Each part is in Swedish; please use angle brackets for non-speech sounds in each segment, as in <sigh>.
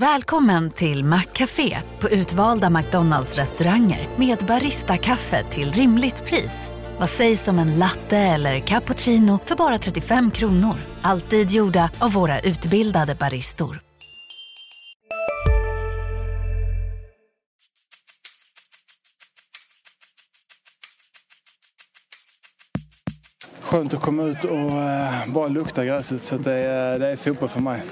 Välkommen till Maccafé på utvalda McDonalds restauranger med Baristakaffe till rimligt pris. Vad sägs om en latte eller cappuccino för bara 35 kronor? Alltid gjorda av våra utbildade baristor. Skönt att komma ut och eh, bara lukta gräset. Så det, är, det är fotboll för mig.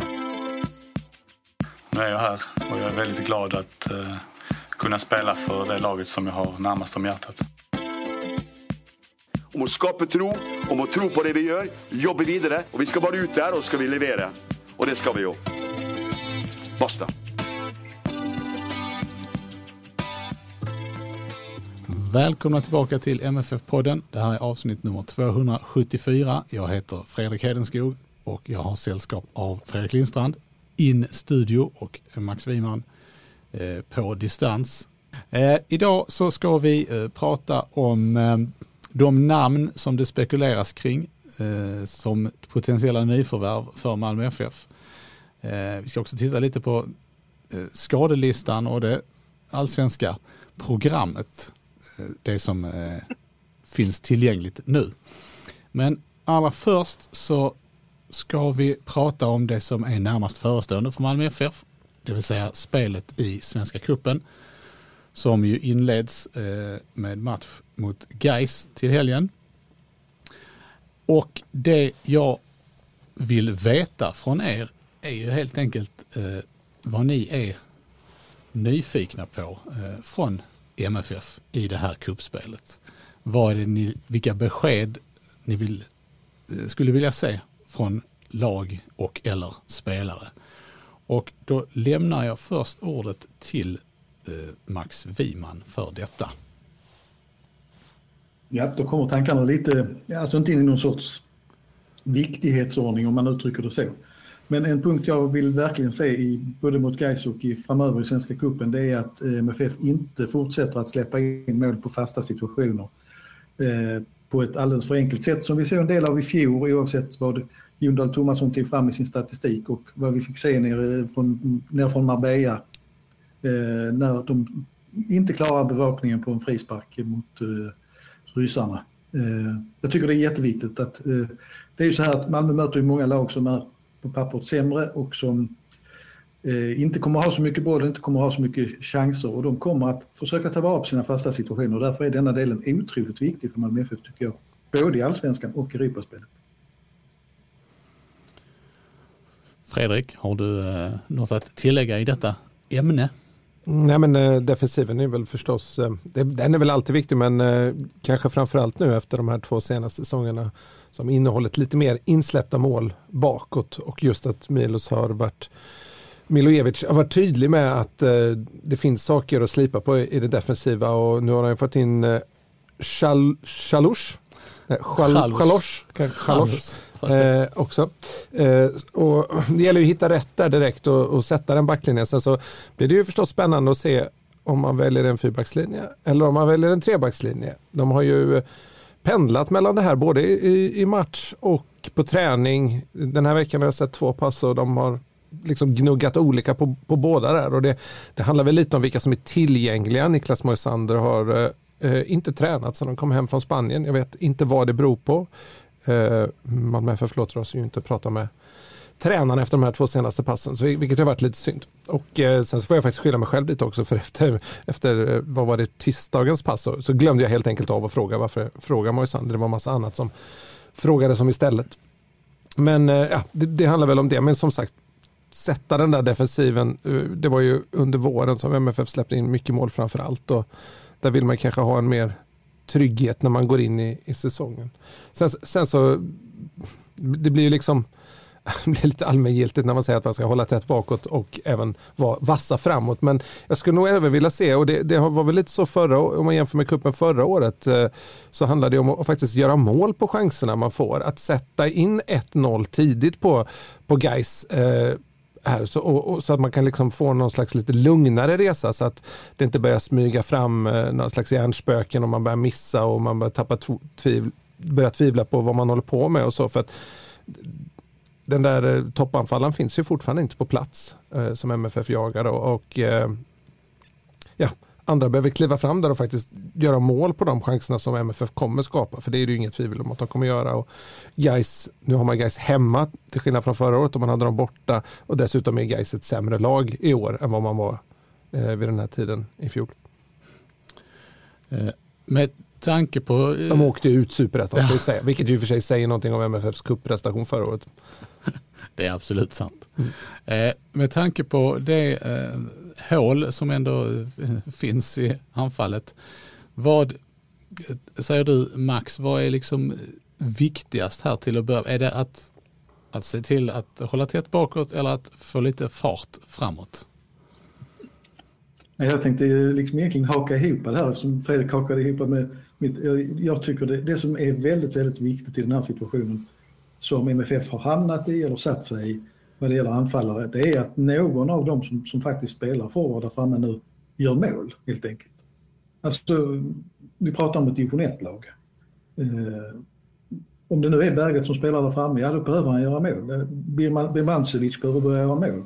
Nu är jag här och jag är väldigt glad att eh, kunna spela för det laget som jag har närmast om hjärtat. Om att skapa tro, om att tro på det vi gör, jobba vidare och vi ska vara ute där och ska vi leverera. Och det ska vi ju. Basta. Välkomna tillbaka till MFF-podden. Det här är avsnitt nummer 274. Jag heter Fredrik Hedenskog och jag har sällskap av Fredrik Lindstrand in studio och Max Wiman eh, på distans. Eh, idag så ska vi eh, prata om eh, de namn som det spekuleras kring eh, som potentiella nyförvärv för Malmö FF. Eh, vi ska också titta lite på skadelistan och det allsvenska programmet det som finns tillgängligt nu. Men allra först så ska vi prata om det som är närmast förestående för Malmö FF, det vill säga spelet i Svenska Cupen som ju inleds eh, med match mot Geis till helgen. Och det jag vill veta från er är ju helt enkelt eh, vad ni är nyfikna på eh, från MFF i det här kuppspelet. Vad är det ni, vilka besked ni vill, eh, skulle vilja se från lag och eller spelare. Och då lämnar jag först ordet till eh, Max Wiman för detta. Ja, då kommer tankarna lite, alltså inte in i någon sorts viktighetsordning om man uttrycker det så. Men en punkt jag vill verkligen se i, både mot Gais och i, framöver i Svenska Cupen det är att eh, MFF inte fortsätter att släppa in mål på fasta situationer eh, på ett alldeles för enkelt sätt som vi såg en del av i fjol oavsett vad Jon Dahl Tomasson tog fram i sin statistik och vad vi fick se nere från, ner från Marbella eh, när de inte klarar bevakningen på en frispark mot eh, ryssarna. Eh, jag tycker det är jätteviktigt att eh, det är ju så här att Malmö möter ju många lag som är på pappret sämre och som eh, inte kommer ha så mycket boll, inte kommer ha så mycket chanser och de kommer att försöka ta vara på sina fasta situationer. Därför är denna delen otroligt viktig för Malmö FF tycker jag. Både i allsvenskan och Europaspelet. Fredrik, har du eh, något att tillägga i detta ämne? Nej men eh, defensiven är väl förstås, eh, den är väl alltid viktig men kanske framförallt nu efter de här två senaste säsongerna som innehållit lite mer insläppta mål bakåt och just att Milos har varit Milojevic har varit tydlig med att det finns saker att slipa på i, det defensiva och nu har han fått in eh, Chalush, Chalosh, eh, också. Eh, och <clears throat> det gäller ju att hitta rätt där direkt och, och sätta den backlinjen. Sen så blir det ju förstås spännande att se om man väljer en fyrbackslinje eller om man väljer en trebackslinje. De har ju pendlat mellan det här både i, i match och på träning. Den här veckan har jag sett två pass och de har liksom gnuggat olika på, på båda där. Och det, det handlar väl lite om vilka som är tillgängliga. Niklas Moisander har eh, eh inte tränat sedan de kom hem från Spanien. Jag vet inte vad det beror på. Eh, Malmö FF låter oss ju inte prata med tränaren efter de här två senaste passen, så, vilket har varit lite synd. Och eh, sen så får jag faktiskt skylla mig själv lite också, för <laughs> efter, efter eh, vad var det, tisdagens pass så, så glömde jag helt enkelt av att fråga varför fråga Moisander. Det var massa annat som frågades om istället. Men eh, ja, det, det handlar väl om det, men som sagt, sätta den där defensiven. Eh, det var ju under våren som MFF släppte in mycket mål framför allt. Och där vill man kanske ha en mer trygghet när man går in i, i säsongen. Sen, sen så, det blir ju liksom det <laughs> blir lite allmängiltigt när man säger att man ska hålla tätt bakåt och även vara vassa framåt. Men jag skulle nog även vilja se, och det, det var väl lite så förra om man jämför med kuppen förra året, eh, så handlar det om att faktiskt göra mål på chanserna man får. Att sätta in 1-0 tidigt på, på guys eh, här, så, och, och, så att man kan liksom få någon slags lite lugnare resa så att det inte börjar smyga fram eh, någon slags hjärnspöken och man börjar missa och man börjar tappa tvivel, börjar tvivla på vad man håller på med och så. För att den där eh, toppanfallaren finns ju fortfarande inte på plats eh, som MFF jagar. Och, och eh, ja, andra behöver kliva fram där och faktiskt göra mål på de chanserna som MFF kommer skapa. För det är det ju inget tvivel om att de kommer göra. Och guys, nu har man Guys hemma till skillnad från förra året och man hade dem borta. Och dessutom är Guys ett sämre lag i år än vad man var eh, vid den här tiden i fjol. Eh, med tanke på... De åkte ut superettan ska vi säga, vilket ju för sig säger någonting om MFFs cupprestation förra året. <laughs> Det är absolut sant. Mm. Eh, med tanke på det eh, hål som ändå eh, finns i anfallet, vad säger du Max, vad är liksom viktigast här till att börja Är det att, att se till att hålla tätt bakåt eller att få lite fart framåt? Jag tänkte liksom egentligen haka ihop det här som Fredrik hakade ihop med mitt, jag tycker det, det som är väldigt, väldigt viktigt i den här situationen som MFF har hamnat i eller satt sig i vad det gäller anfallare, det är att någon av dem som, som faktiskt spelar forward där framme nu gör mål helt enkelt. Alltså, vi pratar om ett division 1-lag. Eh, om det nu är Berget som spelar där framme, ja då behöver han göra mål. Eh, Birmancevic behöver börja göra mål.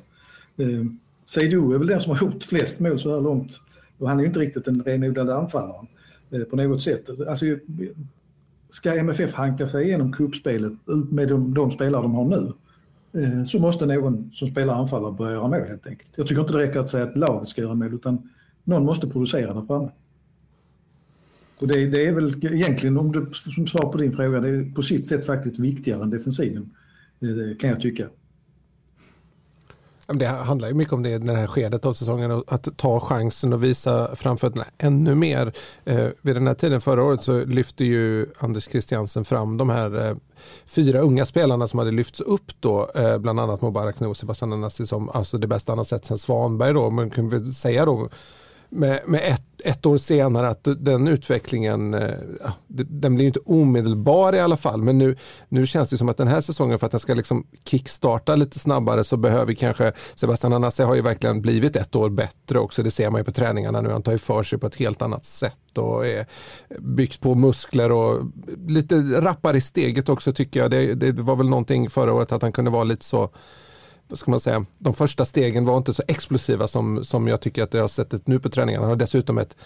Eh, Seydou är väl den som har gjort flest mål så här långt. Och han är ju inte riktigt en renodlad anfallare eh, på något sätt. Alltså, ska MFF hanka sig igenom kuppspelet med de, de spelare de har nu Eh, så måste någon som spelar anfallare börja göra mål helt enkelt. Jag tycker inte det räcker att säga att laget ska göra mål utan någon måste producera där framme. Och det, det, är väl egentligen, om du, som svar på din fråga, det är på sitt sätt faktiskt viktigare än defensiven eh, kan jag tycka. Det handlar ju mycket om det i det här skedet av säsongen, att ta chansen och visa framfötterna ännu mer. Eh, vid den här tiden förra året så lyfte ju Anders Christiansen fram de här eh, fyra unga spelarna som hade lyfts upp då, eh, bland annat Mubarak Nu och Sebastian Anassi som alltså det bästa han har sett sen Svanberg då, men kunde väl säga då med, med ett, ett år senare att den utvecklingen, eh, ja, den blir inte omedelbar i alla fall. Men nu, nu känns det som att den här säsongen för att den ska liksom kickstarta lite snabbare så behöver kanske Sebastian Anasse har ju verkligen blivit ett år bättre också. Det ser man ju på träningarna nu. Han tar ju för sig på ett helt annat sätt och är byggt på muskler och lite rappare i steget också tycker jag. Det, det var väl någonting förra året att han kunde vara lite så vad ska man säga, de första stegen var inte så explosiva som, som jag tycker att jag har sett det nu på träningarna. Han har dessutom ett,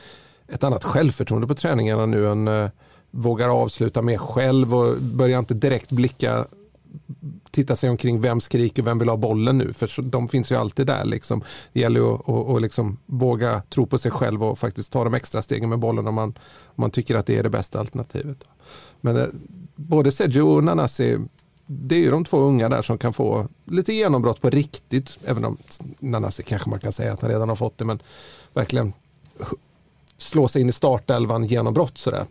ett annat självförtroende på träningarna nu. än eh, vågar avsluta mer själv och börjar inte direkt blicka titta sig omkring vem skriker, vem vill ha bollen nu? För de finns ju alltid där. Liksom. Det gäller ju att, och, och liksom våga tro på sig själv och faktiskt ta de extra stegen med bollen om man, om man tycker att det är det bästa alternativet. Men eh, både Sergio och Nanasi det är ju de två unga där som kan få lite genombrott på riktigt. Även om Nanasi kanske man kan säga att han redan har fått det. Men verkligen slå sig in i startelvan genombrott sådär.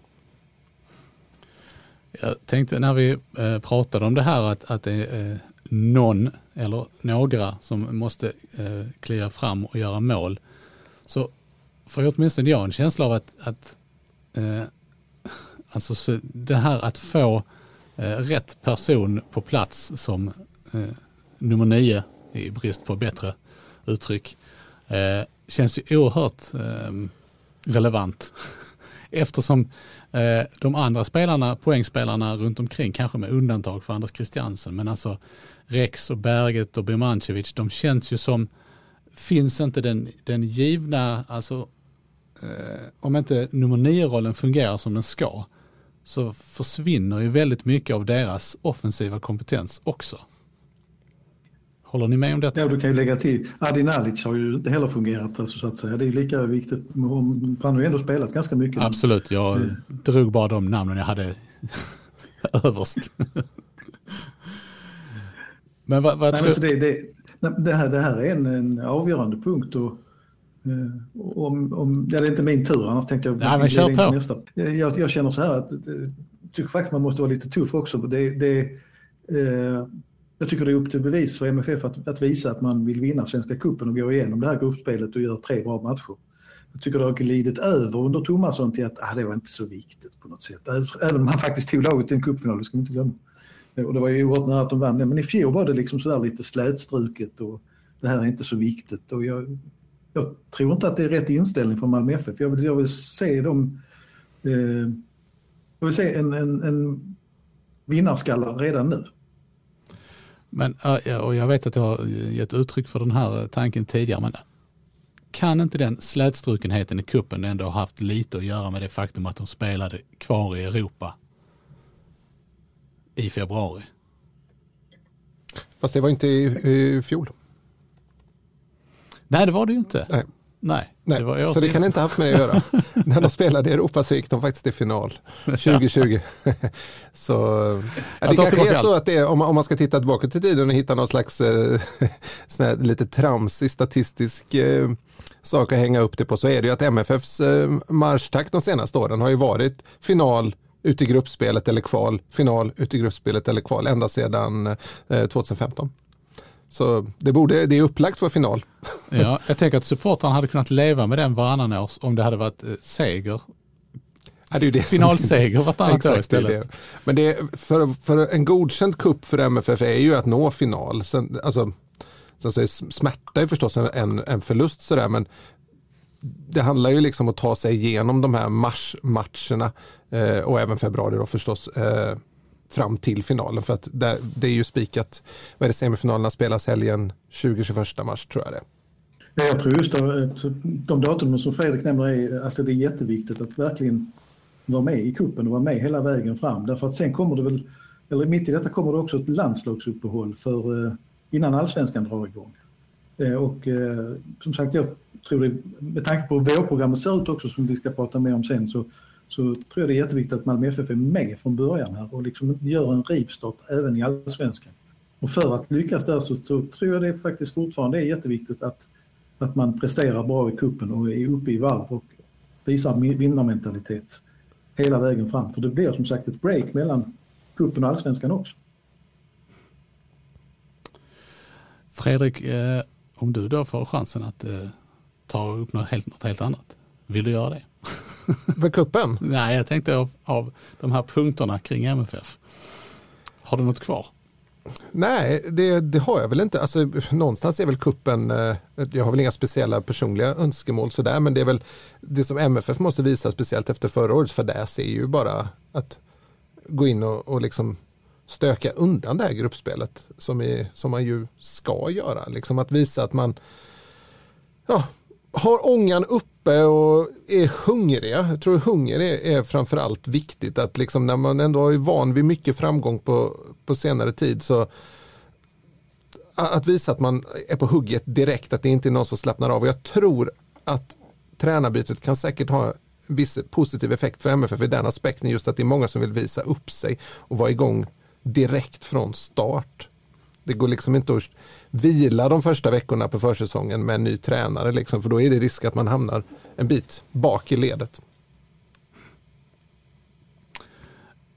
Jag tänkte när vi eh, pratade om det här att, att det är eh, någon eller några som måste eh, kliva fram och göra mål. Så får åtminstone jag en känsla av att, att alltså det här att få Eh, rätt person på plats som eh, nummer nio, i brist på bättre uttryck, eh, känns ju oerhört ehm, relevant. <laughs> Eftersom eh, de andra spelarna, poängspelarna runt omkring, kanske med undantag för Anders Christiansen, men alltså Rex och Berget och Birmancevic, de känns ju som, finns inte den, den givna, alltså eh, om inte nummer nio-rollen fungerar som den ska, så försvinner ju väldigt mycket av deras offensiva kompetens också. Håller ni med om detta? Ja, du kan ju lägga till, Adi Nalic har ju inte heller fungerat alltså, så att säga. Det är lika viktigt, han har ju ändå spelat ganska mycket. Absolut, jag mm. drog bara de namnen jag hade <laughs> överst. Men vad, vad Nej, tror... det, det, det, här, det här är en, en avgörande punkt och om, om, ja, det är inte min tur, annars tänkte jag... Ja, men kör på. Nästa. Eh, jag, jag, känner så här att jag eh, tycker faktiskt man måste vara lite tuff också. Det, det, eh, jag tycker det är upp till bevis för MFF att, att visa att man vill vinna Svenska Cupen och gå igenom det här gruppspelet och göra tre bra matcher. Jag tycker det har glidit över under Tomasson till att ah, det var inte så viktigt på något sätt. Även om han faktiskt tog laget till en cupfinal, det ska vi inte glömma. Och det var ju oerhört nära att de vann Men i fjol var det liksom sådär lite slätstruket och det här är inte så viktigt. Och jag, jag tror inte att det är rätt inställning från Malmö FF. Jag vill, jag vill se dem... Eh, jag vill se en, en, en vinnarskalle redan nu. Men och jag vet att jag har gett uttryck för den här tanken tidigare, men kan inte den slätstrukenheten i kuppen ändå ha haft lite att göra med det faktum att de spelade kvar i Europa i februari? Fast det var inte i, i fjol. Nej, det var det ju inte. Nej. Nej, Nej. Det var så det kan inte ha haft med det att göra. <laughs> När de spelade i Europa så gick de faktiskt till final 2020. <laughs> så ja, det kanske är så att det är, om man, om man ska titta tillbaka till tiden och hitta någon slags eh, <laughs> sån lite tramsig statistisk eh, sak att hänga upp det på så är det ju att MFFs eh, marschtakt de senaste åren har ju varit final ut i gruppspelet eller kval, final ut i gruppspelet eller kval ända sedan eh, 2015. Så det, borde, det är upplagt för final. <laughs> Ja, jag tänker att supportrarna hade kunnat leva med den varannan års om det hade varit eh, seger. Ja, det är det Finalseger vartannat år <laughs> istället. Det. Men det för, för en godkänd kupp för MFF är ju att nå final. Sen, alltså, sen så är smärta är förstås en, en förlust sådär, men det handlar ju liksom om att ta sig igenom de här marsmatcherna eh, och även februari då förstås. Eh, fram till finalen. För att det, det är ju spikat, vad är det, semifinalerna spelas helgen 20-21 mars tror jag det jag tror just att eh, de datumen som Fredrik nämner är, alltså det är jätteviktigt att verkligen vara med i kuppen och vara med hela vägen fram. Därför att sen kommer det väl, eller mitt i detta kommer det också ett landslagsuppehåll för eh, innan allsvenskan drar igång. Eh, och som sagt, jag tror det, med tanke på hur vårprogrammet ser ut också som vi ska prata mer om sen så så tror jag det är jätteviktigt att Malmö FF är med från början här och liksom gör en rivstart även i allsvenskan. Och för att lyckas där så, så tror jag det faktiskt fortfarande är jätteviktigt att, att man presterar bra i kuppen och är uppe i varv och visar vinnarmentalitet hela vägen fram. För det blir som sagt ett break mellan kuppen och allsvenskan också. Fredrik, eh, om du då får chansen att eh, ta upp något helt, något helt annat, vill du göra det? För kuppen? Nej, jag tänkte av, av de här punkterna kring MFF. Har du något kvar? Nej, det, det, har jag väl inte. Alltså, någonstans är väl kuppen. Eh, jag har väl inga speciella personliga önskemål sådär, men det är väl det som MFF måste visa speciellt efter förra årets fadäs är ju bara att gå in och, och liksom stöka undan det här gruppspelet som, är, som man ju ska göra. Liksom att visa att man ja, har ångan uppe och är hungriga. Jag tror hunger är, är framförallt viktigt. Att liksom när man ändå är van vid mycket framgång på, på senare tid så att visa att man är på hugget direkt, att det inte är någon som slappnar av. Och jag tror att tränarbytet kan säkert ha viss positiv effekt för MFF i den aspekten just att det är många som vill visa upp sig och vara igång direkt från start. Det går liksom inte att vila de första veckorna på försäsongen med en ny tränare, liksom, för då är det risk att man hamnar en bit bak i ledet.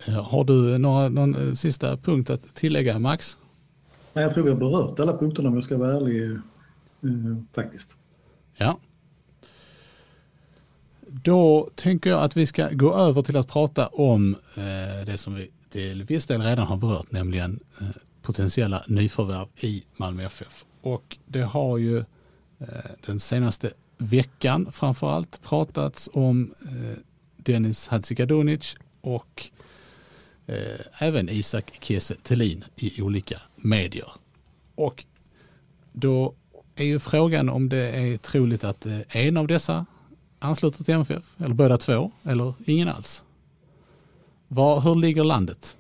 Har du några, någon eh, sista punkt att tillägga, Max? jag tror vi har berört alla punkterna om jag ska vara ärlig, eh, faktiskt. Ja. Då tänker jag att vi ska gå över till att prata om eh, det som vi till viss del redan har berört, nämligen potentiella nyförvärv i Malmö FF. Och det har ju eh, den senaste veckan framförallt pratats om eh, Dennis Hadzikadunic och eh, även Isak Kiese Thelin i olika medier. Och då är ju frågan om det är troligt att en av dessa ansluter till MFF, eller båda två, eller ingen alls. Var, hur ligger landet?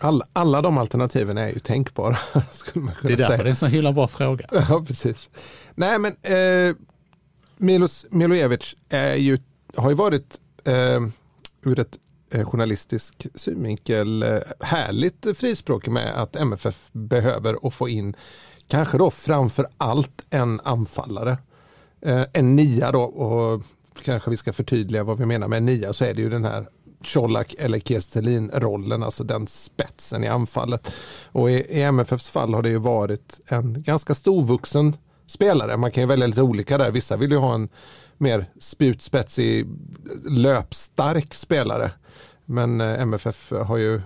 All, alla de alternativen är ju tänkbara. <laughs> Skulle man kunna det är därför säga. det är en så himla bra fråga. <laughs> Ja, precis. Nej, men eh, Milos Milojevic är ju, har ju varit eh, ur ett eh, journalistisk synvinkel eh, härligt frispråkig med att MFF behöver och få in kanske då framför allt en anfallare. Eh, en nia då och kanske vi ska förtydliga vad vi menar med en nia så är det ju den här Colak eller Kestelin-rollen, alltså den spetsen i anfallet. Och i, i MFFs fall har det ju varit en ganska storvuxen spelare. Man kan ju välja lite olika där. Vissa vill ju ha en mer spjutspetsig, löpstark spelare. Men eh, MFF har ju,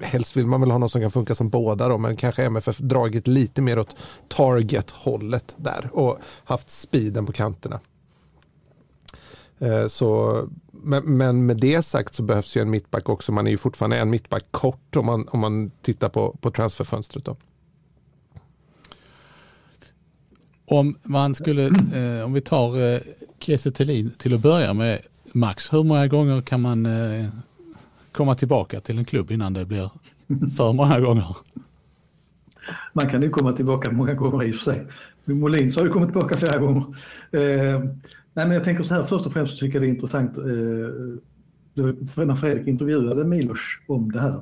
helst vill man väl ha någon som kan funka som båda då, men kanske MFF dragit lite mer åt target-hållet där och haft speeden på kanterna. Eh, så, men, men, med det sagt så behövs ju en mittback också. Man är ju fortfarande en mittback kort om man, om man tittar på, på transferfönstret. Då. Om man skulle, eh, om vi tar eh, Kiese till att börja med. Max, hur många gånger kan man eh, komma tillbaka till en klubb innan det blir för många gånger? Man kan ju komma tillbaka många gånger i och för sig. Molins har ju kommit tillbaka flera gånger. Eh, nej, men jag tänker så här, först och främst tycker jag det är intressant eh, när Fredrik intervjuade Milos om det här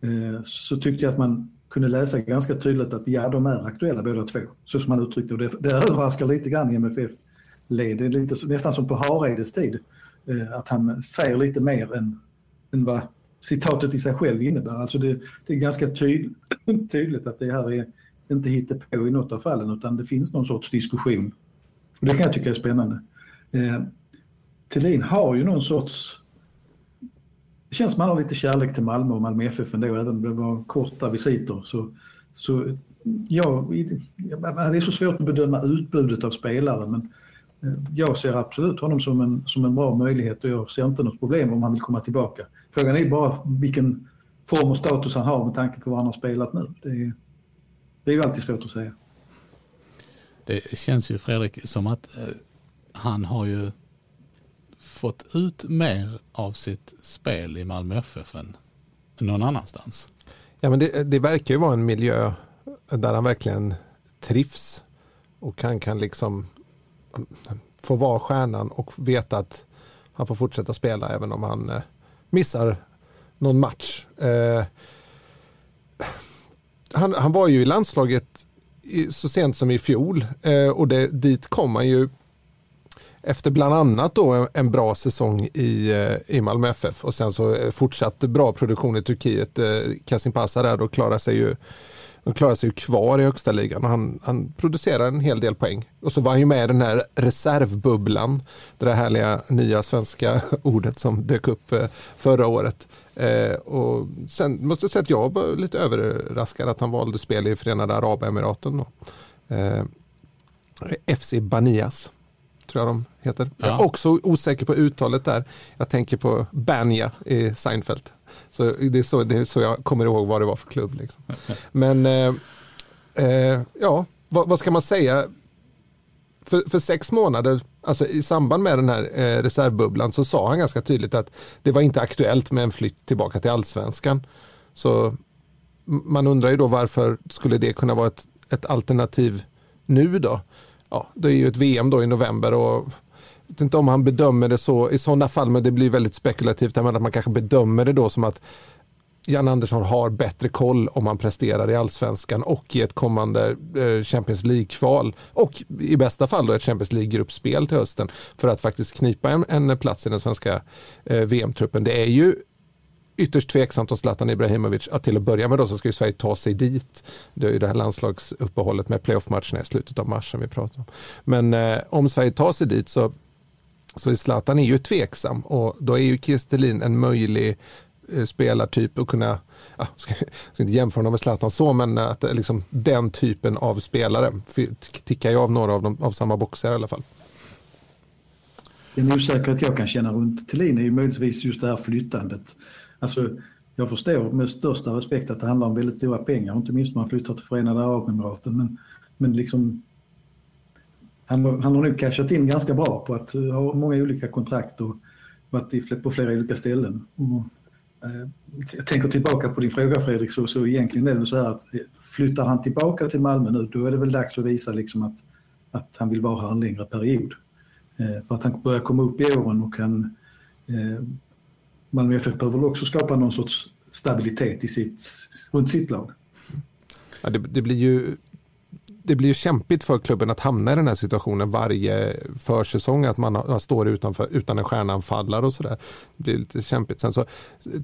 eh, så tyckte jag att man kunde läsa ganska tydligt att ja, de är aktuella båda två. Så som han uttryckte det. Det överraskar lite grann i MFF-led. Det är lite, nästan som på Hareides tid. Eh, att han säger lite mer än, än vad citatet i sig själv innebär. Alltså det, det är ganska tydligt, <clears throat> tydligt att det här är inte hittepå i något av fallen utan det finns någon sorts diskussion. Och det kan jag tycka är spännande. Eh, Thelin har ju någon sorts det känns som att han har lite kärlek till Malmö och Malmö FF ändå, även om det var korta visiter. Så, så ja, det är så svårt att bedöma utbudet av spelare, men eh, jag ser absolut honom som en, som en bra möjlighet och jag ser inte något problem om han vill komma tillbaka. Frågan är bara vilken form och status han har med tanke på vad han har spelat nu. Det är, det är ju alltid svårt att säga. Det känns ju Fredrik som att eh, han har ju fått ut mer av sitt spel i Malmö FF än någon annanstans. Ja, men det, det verkar ju vara en miljö där han verkligen trivs och han kan liksom eh, få vara stjärnan och veta att han får fortsätta spela även om han eh, missar någon match. Eh, han, han, var ju i landslaget så sent som i fjol eh, och det, dit kom han ju efter bland annat då en bra säsong i, eh, i Malmö FF och sen så eh, fortsatt bra produktion i Turkiet. Eh, Kasim Pasa där då klarar sig ju de klarar sig ju kvar i högsta ligan och han, han producerar en hel del poäng. Och så var han ju med i den här reservbubblan, det där härliga nya svenska <laughs> ordet som dök upp förra året. Eh, och sen måste jag säga att jag var lite överraskad att han valde spel i Förenade Arabemiraten. Eh, FC Banias tror jag de heter. Ja. Jag är också osäker på uttalet där. Jag tänker på Banja i Seinfeld. Så det, är så, det är så jag kommer ihåg vad det var för klubb. Liksom. Men eh, eh, ja, vad, vad, ska man säga? För, för, sex månader, alltså i samband med den här eh, reservbubblan så sa han ganska tydligt att det var inte aktuellt med en flytt tillbaka till allsvenskan. Så man undrar ju då varför skulle det kunna vara ett, ett alternativ nu då? ja, det är ju ett VM då i november och jag vet inte om han bedömer det så i sådana fall, men det blir väldigt spekulativt, att man kanske bedömer det då som att Jan Andersson har bättre koll om han presterar i allsvenskan och i ett kommande eh, Champions League-kval och i bästa fall då ett Champions League-gruppspel till hösten för att faktiskt knipa en, en plats i den svenska eh, VM-truppen. Det är ju ytterst tveksamt om Zlatan Ibrahimovic, att till att börja med då så ska ju Sverige ta sig dit. Det är ju det här landslagsuppehållet med playoff-matcherna i slutet av mars som vi pratar om. Men eh, om Sverige tar sig dit så, så Zlatan är ju tveksam och då är ju Kristelin en möjlig Eh, spelartyp och kunna, ja, ska, ska inte jämföra honom med Zlatan så, men att eh, liksom, den typen av spelare tickar ju av några av, dem, av samma boxar i alla fall. En osäkerhet jag kan känna runt Thelin är ju möjligtvis just det här flyttandet. Alltså, jag förstår med största respekt att det handlar om väldigt stora pengar, inte minst om man flyttar till Förenade Arabemiraten. Men, men liksom, han, han har nog cashat in ganska bra på att eh, ha många olika kontrakt och varit på flera olika ställen. Och, Eh, jag tänker tillbaka på din fråga Fredrik, så, så egentligen är det så här att eh, flyttar han tillbaka till Malmö nu, då är det väl dags att visa liksom att, att han vill vara här en längre period. Eh, för att han börjar komma upp i åren och kan eh, Malmö FF behöver också skapa någon sorts stabilitet i sitt, runt sitt lag. Ja, det, det, blir ju det blir ju kämpigt för klubben att hamna i den här situationen varje försäsong, att man står utanför, utan en stjärnanfallare och sådär. Det blir lite kämpigt. Sen så,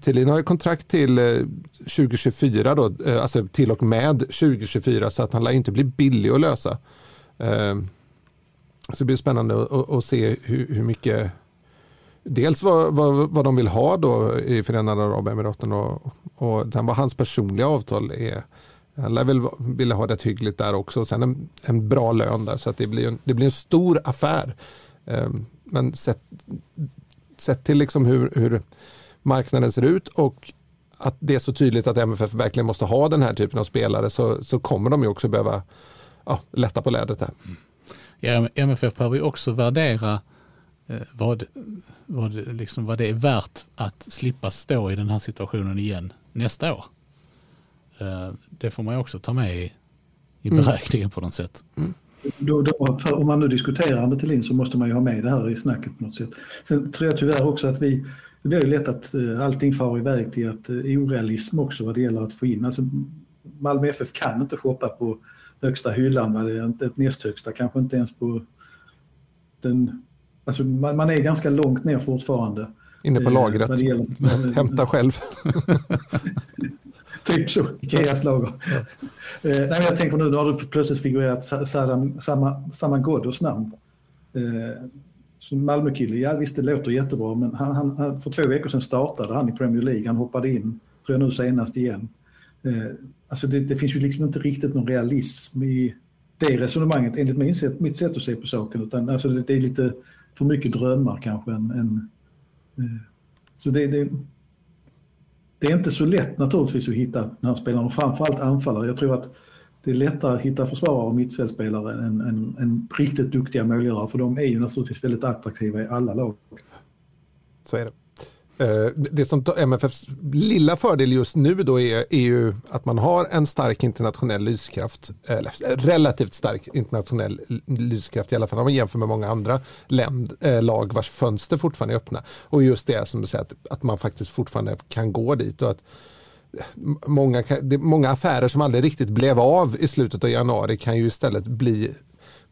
Thelin har ju kontrakt till eh, 2024 då, eh, alltså till och med 2024, så att han lär inte bli billig att lösa. Eh, så det blir spännande att, att se hur, hur mycket dels vad, vad, vad de vill ha då i Förenade Arabemiraten och, och sen vad hans personliga avtal är. Han lär väl vilja ha det hyggligt där också och sen en, en bra lön där så att det blir en, det blir en stor affär. Ehm, men sett, sett till liksom hur, hur marknaden ser ut och att det är så tydligt att MFF verkligen måste ha den här typen av spelare så, så kommer de ju också behöva ja, lätta på lädret här. Mm. Ja, MFF behöver ju också värdera eh, vad, vad, liksom, vad det är värt att slippa stå i den här situationen igen nästa år. Eh, det får man ju också ta med i, i Mm. beräkningen på något sätt. Då, då, för om man nu diskuterar Anne Thelin så måste man ju ha med det här i snacket på något sätt. Sen tror jag tyvärr också att vi, det blir ju lätt att eh, allting far iväg till att eh, orealism också vad det gäller att få in. Alltså, Malmö FF kan inte shoppa på högsta hyllan, det är inte ett näst högsta, kanske inte ens på den... Alltså man, man är ganska långt ner fortfarande. Inne på lagret. det gäller- <laughs> Hämta själv. <laughs> <laughs> Typ så, Ikeas lager. Eh, nej, men jag tänker nu, nu har det plötsligt figurerat Sa- Saddam, Sama, Saman Ghoddos namn. Eh, som Malmökille, ja visst det låter jättebra men han, han, han, för två veckor sedan startade han i Premier League, han hoppade in, tror jag nu senast igen. Eh, alltså det, det finns ju liksom inte riktigt någon realism i det resonemanget enligt min sätt, mitt sätt att se på saken utan alltså det, det är lite för mycket drömmar kanske än, än eh, så det, det, det är inte så lätt naturligtvis att hitta den här spelaren och framförallt anfallare. Jag tror att det är lättare att hitta försvarare och mittfältspelare än, än, än riktigt duktiga målgörare för de är ju naturligtvis väldigt attraktiva i alla lag. Så är det. Eh, det som MFFs lilla fördel just nu då är, är ju att man har en stark internationell lyskraft, eller relativt stark internationell lyskraft i alla fall om man jämför med många andra länd, eh, lag vars fönster fortfarande är öppna. Och just det som du säger att, att man faktiskt fortfarande kan gå dit och att många, det- många affärer som aldrig riktigt blev av i slutet av januari kan ju istället bli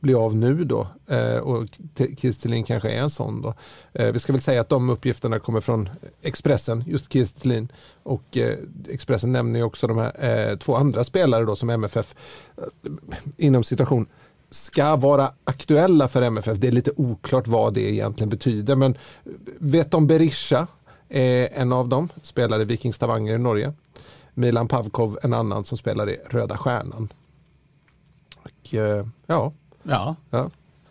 bli av nu då eh, och T- Kristelin kanske är en sån då. Eh, vi ska väl säga att de uppgifterna kommer från Expressen, just Kristelin och eh, Expressen nämner ju också de här eh, två andra spelare då som MFF eh, inom situation ska vara aktuella för MFF. Det är lite oklart vad det egentligen betyder men vet om Berisha är en av dem, spelade Viking Stavanger i Norge. Milan Pavkov en annan som spelar i Röda Stjärnan. Och, eh, ja, Ja, Ja.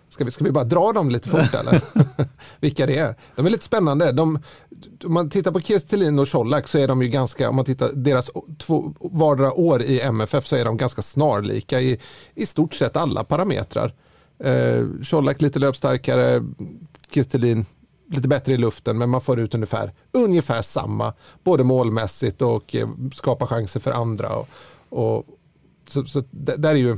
Ska vi, ska vi bara dra dem lite fort eller? <laughs> Vilka det är. De är lite spännande. De, om man tittar på Kestelin och Colak så är de ju ganska, om man tittar deras två, vardera år i MFF så är de ganska snarlika i, i stort sett alla parametrar. Eh, Colak lite löpstarkare, Kestelin lite bättre i luften men man får ut ungefär, ungefär samma både målmässigt och eh, skapar chanser för andra. Och, och, så, så där är ju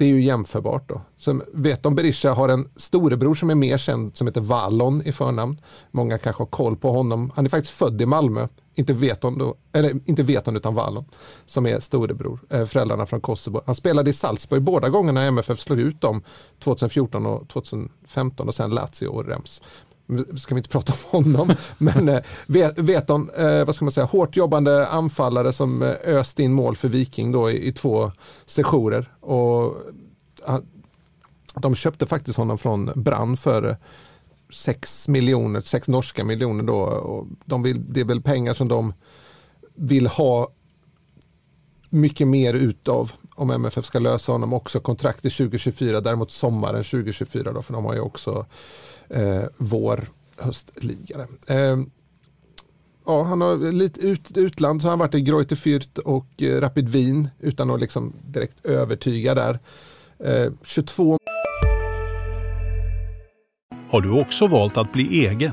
det är ju jämförbart då. Som vet om Berisha har en storebror som är mer känd som heter Vallon i förnamn. Många kanske har koll på honom. Han är faktiskt född i Malmö. Inte Veton, då, eller inte Veton utan Vallon som är storebror. Eh, föräldrarna från Kosovo. Han spelade i Salzburg båda gångerna MFF slog ut dem 2014 och 2015 och sen Lazio och Rems. Ska vi inte prata om honom, <laughs> men eh, vet, Veton, eh, vad ska man säga, hårt jobbande anfallare som eh, öste in mål för Viking då i, i två sessioner. Och, han, de köpte faktiskt honom från Brann för eh, 6 miljoner, 6 norska miljoner då. Och de vill, det är väl pengar som de vill ha mycket mer utav om MFF ska lösa honom också kontrakt i 2024, däremot sommaren 2024 då, för de har ju också eh, vår höstligare. Eh, ja, han har lite ut, utland så har han varit i Greuther Fürth och eh, Rapid Wien utan att liksom direkt övertyga där. Eh, 22 Har du också valt att bli egen?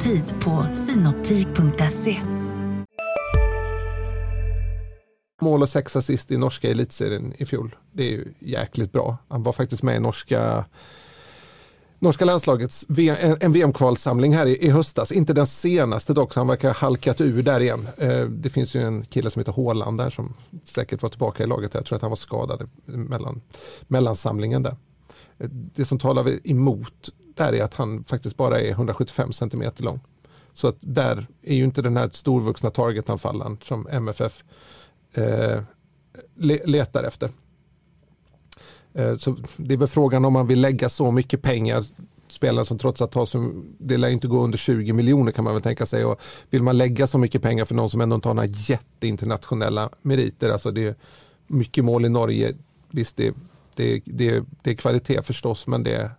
Tid på synoptik.se. mål och sex assist i norska elitserien i fjol. Det är ju jäkligt bra. Han var faktiskt med i norska Norska landslagets en VM-kvalsamling här i, i höstas. Inte den senaste dock, så han verkar ha halkat ur där igen. Eh, det finns ju en kille som heter Håland där som säkert var tillbaka i laget. Jag tror att han var skadad mellan, mellansamlingen där. Eh, det som talar emot där är att han faktiskt bara är 175 cm lång. Så att där är ju inte den här storvuxna targetanfallaren som MFF eh, le- letar efter. Eh, så det är väl frågan om man vill lägga så mycket pengar spelare som trots att har som, det lär inte gå under 20 miljoner kan man väl tänka sig. Och vill man lägga så mycket pengar för någon som ändå inte har några jätteinternationella meriter, alltså det är mycket mål i Norge, visst det, det, det, det är kvalitet förstås, men det,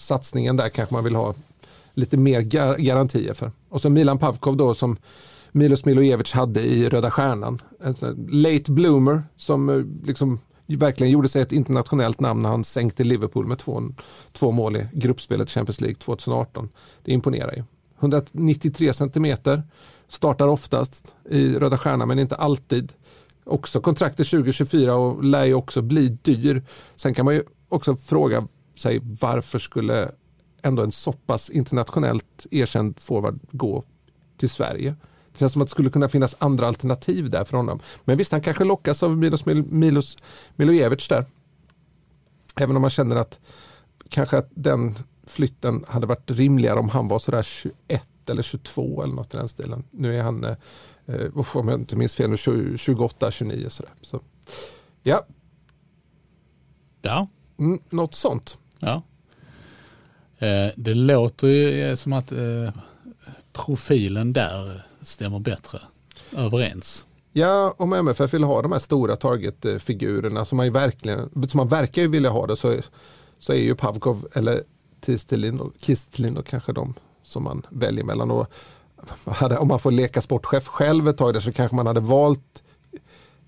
satsningen där kanske man vill ha lite mer gar garantier för. Och så Milan Pavkov då som Milos Milojevic hade i Röda Stjärnan. En late bloomer som eh, liksom verkligen gjorde sig ett internationellt namn när han sänkte Liverpool med två, två mål i gruppspelet Champions League 2018. Det imponerar ju. 193 centimeter, startar oftast i Röda Stjärnan men inte alltid. Också kontraktet 2024 och lär ju också bli dyr. Sen kan man ju också fråga sig varför skulle ändå en så pass internationellt erkänd forward gå till Sverige? Det känns som att det skulle kunna finnas andra alternativ där för honom. Men visst, han kanske lockas av Milos, Milos Milojevic där. Även om man känner att kanske att den flytten hade varit rimligare om han var sådär 21 eller 22 eller något i den stilen. Nu är han, eh, om jag inte minns fel, 28, 29 sådär. Så, ja. Ja. Mm, något sånt. Ja. Eh, det låter ju eh, som att eh, profilen där stämmer bättre överens. Ja, om MFF vill ha de här stora targetfigurerna som man, verkligen, som man verkar ju vilja ha det så, så är ju Pavkov eller Kistelin och, Kistelin och kanske de som man väljer mellan. Och <laughs> hade, om man får leka sportchef själv ett tag där så kanske man hade valt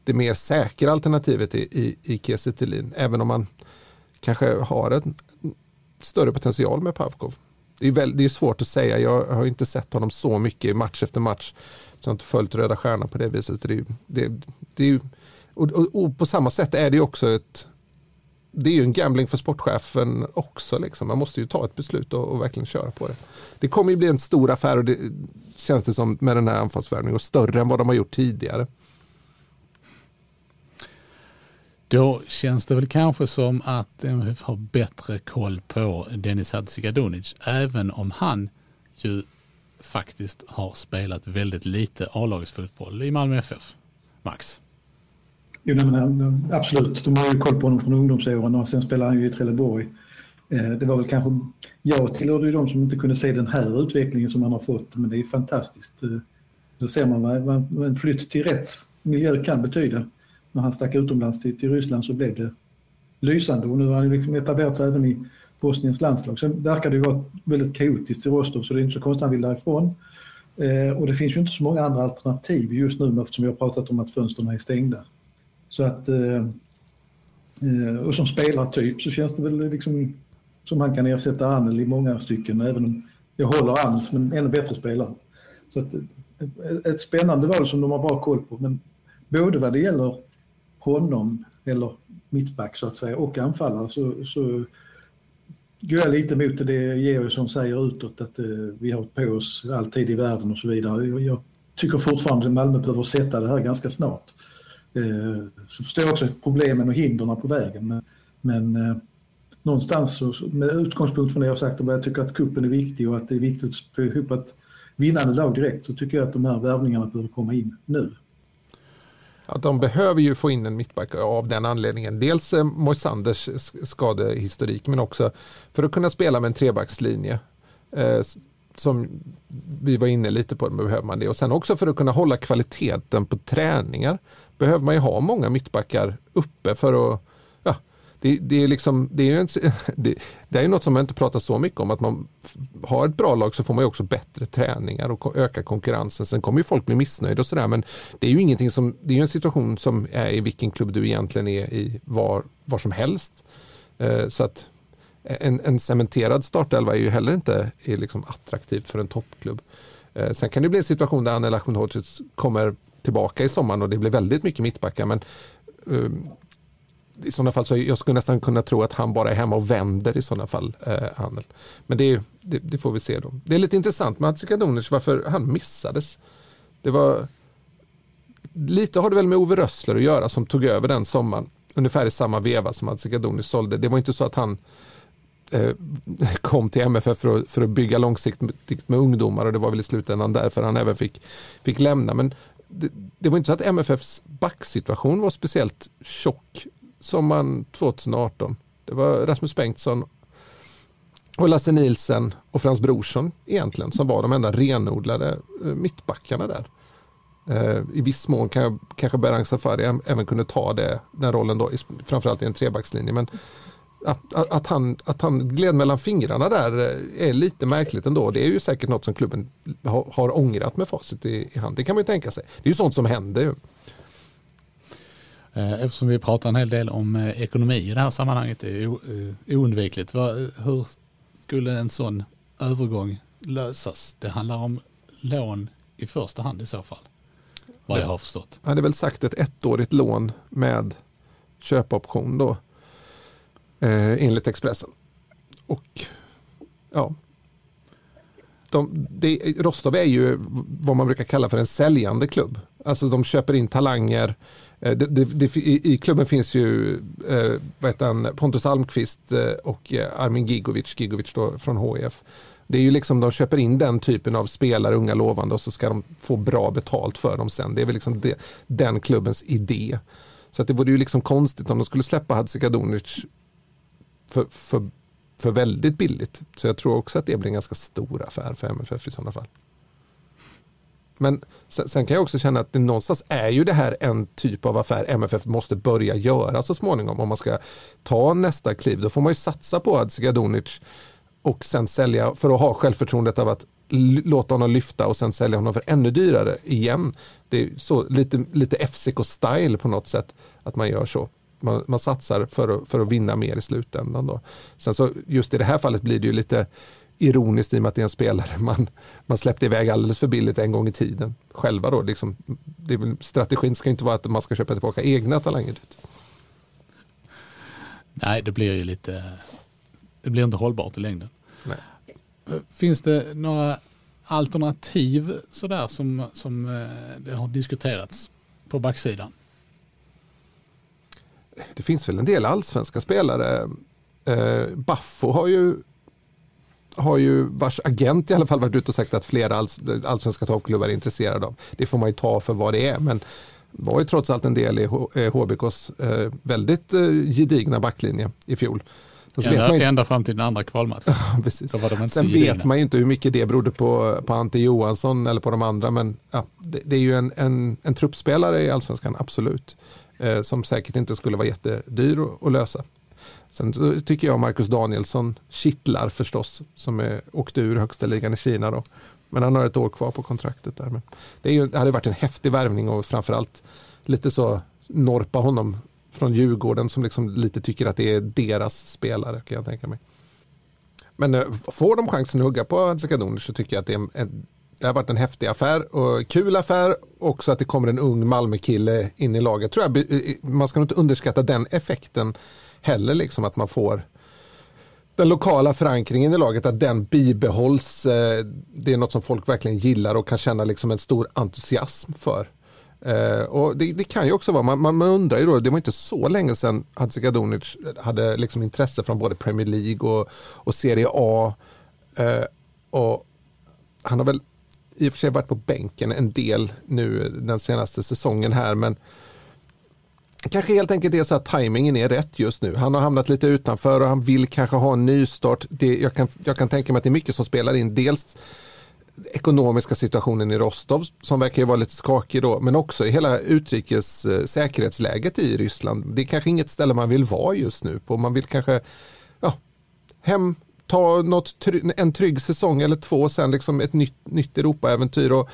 det mer säkra alternativet i, i, i Kiese även om man kanske har en större potential med Pavkov det är, väl, det är svårt att säga. Jag har inte sett honom så mycket i match efter match. Jag har inte följt Röda Stjärnan på det viset. Det, det, det, och, och, och, på samma sätt är det också ett det är ju en gambling för sportchefen också. Liksom. Man måste ju ta ett beslut och, och, verkligen köra på det. Det kommer ju bli en stor affär och det känns det som med den här anfallsvärvningen och större än vad de har gjort tidigare. Då känns det väl kanske som att MFF har bättre koll på Dennis Hadzikadunic, även om han ju faktiskt har spelat väldigt lite A-lagsfotboll i Malmö FF. Max? Jo, nej, men, eh, absolut, de har ju koll på honom från ungdomsåren och sen spelar han ju i Trelleborg. Eh, det var väl kanske, jag tillhörde ju de som inte kunde se den här utvecklingen som han har fått, men det är fantastiskt. Eh, då ser man vad en flytt till rätt miljö kan betyda när han stack utomlands till, till Ryssland så blev det lysande och nu har han liksom etablerat sig även i Bosniens landslag. Sen verkar det ju vara väldigt kaotiskt i Rostov så det är inte så konstigt att han vill därifrån. Eh, och det finns ju inte så många andra alternativ just nu eftersom vi har pratat om att fönstren är stängda. Så att, eh, eh och som spelartyp så känns det väl liksom som han kan ersätta Anel i många stycken även om jag håller Anel som en ännu bättre spelare. Så att, ett, ett spännande val som de har bra koll på men både vad det gäller honom, eller mittback så att säga, och anfallare så, så går jag lite mot det Georgsson säger utåt att eh, vi har på oss alltid i världen och så vidare. Jag, jag tycker fortfarande att Malmö behöver sätta det här ganska snart. Eh, så förstår jag också problemen och hindren på vägen. Men, men eh, någonstans så, med utgångspunkt från det jag sagt och jag tycker att kuppen är viktig och att det är viktigt att få ihop ett vinnande lag direkt så tycker jag att de här värvningarna behöver komma in nu. Att de behöver ju få in en mittback av den anledningen. Dels eh, Moisanders skadehistorik men också för att kunna spela med en trebackslinje. Eh, som vi var inne lite på, behöver man det. Och sen också för att kunna hålla kvaliteten på träningar behöver man ju ha många mittbackar uppe för att det, det, är liksom, det, är en, <laughs> det, det, är något som man inte pratar så mycket om, att man har ett bra lag så får man ju också bättre träningar och öka konkurrensen. Sen kommer ju folk bli missnöjda och sådär, men det är ju ingenting som, det är ju en situation som är i vilken klubb du egentligen är i var, var som helst. Eh, så att en, en cementerad startelva är ju heller inte är liksom attraktivt för en toppklubb. Eh, sen kan det bli en situation där Anel Ahmedhodzic kommer tillbaka i sommaren och det blir väldigt mycket mittbackar, men eh, i sådana fall så jag skulle nästan kunna tro att han bara är hemma och vänder i sådana fall. Eh, handel. Men det, det, det, får vi se då. Det är lite intressant med Hadzikadunic varför han missades. Det var lite har det väl med Ove Rössler att göra som tog över den sommaren. Ungefär i samma veva som Hadzikadunic sålde. Det var inte så att han eh, <laughs> kom till MFF för att, för att bygga långsiktigt med ungdomar och det var väl i slutändan därför han även fick, fick lämna. Men det, det var inte så att MFFs backsituation var speciellt tjock sommaren 2018. Det var Rasmus Bengtsson och Lasse Nilsen och Frans Brorsson egentligen som var de enda renodlade eh, mittbackarna där. Eh, I viss mån kan jag, kanske Berang Safari även kunde ta det, den rollen då, framförallt i en trebackslinje. Men att, att, att, han, att han gled mellan fingrarna där eh, är lite märkligt ändå. Det är ju säkert något som klubben har, har ångrat med facit i, i hand. Det kan man ju tänka sig. Det är ju sånt som händer. Eh, eftersom vi pratar en hel del om eh, ekonomi i det här sammanhanget, det är eh, oundvikligt. Hur skulle en sån övergång lösas? Det handlar om lån i första hand i så fall. Vad jag har förstått. Ja, det är väl sagt ett ettårigt lån med köpoption då. Enligt Expressen. Och ja. De, det, Rostov är ju vad man brukar kalla för en säljande klubb. Alltså de köper in talanger. Eh, det, det, det, i, I klubben finns ju eh, vad heter han, Pontus Almqvist eh, och eh, Armin Gigovic, Gigovic då, från HIF. Det är ju liksom de köper in den typen av spelare, unga lovande och så ska de få bra betalt för dem sen. Det är väl liksom det, den klubbens idé. Så att det vore ju liksom konstigt om de skulle släppa Hadzikadunic för, för, för väldigt billigt. Så jag tror också att det blir en ganska stor affär för MFF i sådana fall. Men sen, sen, kan jag också känna att det någonstans är ju det här en typ av affär MFF måste börja göra så småningom om man ska ta nästa kliv. Då får man ju satsa på Hadzikadunic och sen sälja för att ha självförtroendet av att låta honom lyfta och sen sälja honom för ännu dyrare igen. Det är så lite, lite FCK-style på något sätt att man gör så. Man, man satsar för att, för att vinna mer i slutändan. Då. Sen så just i det här fallet blir det ju lite ironiskt i och med att det är en spelare <laughs> man, man släppte iväg alldeles för billigt en gång i tiden. Själva då, liksom, det väl, strategin ska inte vara att man ska köpa tillbaka egna talanger. Nej, det blir ju lite, det blir inte hållbart i längden. Nej. Finns det några alternativ sådär som, som eh, det har diskuterats på backsidan? Det finns väl en del allsvenska spelare. Eh, Baffo har ju har ju vars agent i alla fall varit ute och sagt att flera alls, allsvenska toppklubbar är intresserade av. Det får man ju ta för vad det är, men var ju trots allt en del i HBKs eh, väldigt eh, gedigna backlinje i fjol. Så ända, man ju... ända fram till den andra kvalmatchen. <laughs> Ja, Sen vet man ju inte hur mycket det berodde på, på Ante Johansson eller på de andra, men ja, det, det är ju en, en, en truppspelare i allsvenskan, absolut. Eh, som säkert inte skulle vara jättedyr att, att lösa. Sen tycker jag Marcus Danielsson kittlar förstås, som är, åkte ur högsta ligan i Kina. Då. Men han har ett år kvar på kontraktet där. Men det, är ju, det hade varit en häftig värvning och framförallt lite så norpa honom från Djurgården som liksom lite tycker att det är deras spelare kan jag tänka mig. Men eh, får de chansen att hugga på Hadzikadunic så tycker jag att det, är en, det har varit en häftig affär och kul affär. Också att det kommer en ung Malmökille in i laget. Tror jag, eh, eh, man ska inte underskatta den effekten heller, liksom att man får den lokala förankringen i laget, att den bibehålls. Eh, det är något som folk verkligen gillar och kan känna liksom en stor entusiasm för. Eh, och det, det, kan ju också vara, man, man, undrar ju då, det var inte så länge sedan Hadzikadunic hade liksom intresse från både Premier League och, och Serie A. Eh, och han har väl i och för sig varit på bänken en del nu den senaste säsongen här, men kanske helt enkelt är så att tajmingen är rätt just nu. Han har hamnat lite utanför och han vill kanske ha en nystart. Det, jag, kan, jag kan tänka mig att det är mycket som spelar in. Dels ekonomiska situationen i Rostov som verkar vara lite skakig då, men också i hela utrikes eh, säkerhetsläget i Ryssland. Det är kanske inget ställe man vill vara just nu på. Man vill kanske ja, hem, ta något, en trygg säsong eller två och sen liksom ett nytt, nytt Europaäventyr. Och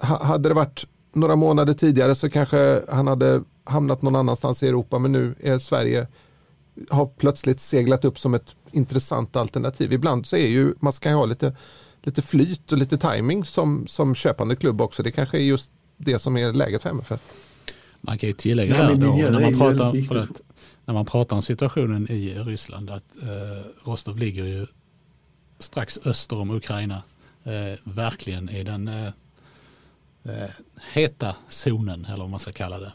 hade det varit några månader tidigare så kanske han hade hamnat någon annanstans i Europa men nu är Sverige har plötsligt seglat upp som ett intressant alternativ. Ibland så är ju, man ska ju ha lite, lite flyt och lite timing som, som köpande klubb också. Det kanske är just det som är läget för MFF. Man kan ju tillägga där då, när man, pratar, förlåt, när man pratar om situationen i Ryssland att eh, Rostov ligger ju strax öster om Ukraina. Eh, verkligen i den eh, eh heta zonen eller vad man ska kalla det.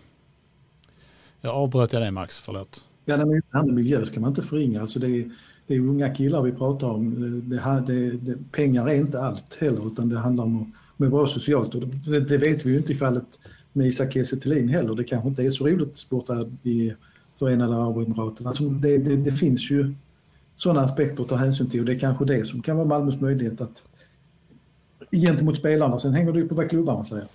Jag avbröt jag dig Max, förlåt. Ja, det här med miljö ska man inte förringa. Alltså det, är, det är unga killar vi pratar om. Det, det, det, pengar är inte allt heller, utan det handlar om att vara socialt. Och det, vet vi ju inte i fallet med Isak Kiese heller. Det kanske inte är så roligt borta i Förenade Arabemiraten. Alltså det, det, det, finns ju sådana aspekter att ta hänsyn till och det är kanske det som kan vara Malmös möjlighet att gentemot spelarna. Sen hänger det ju på vad klubbarna säger.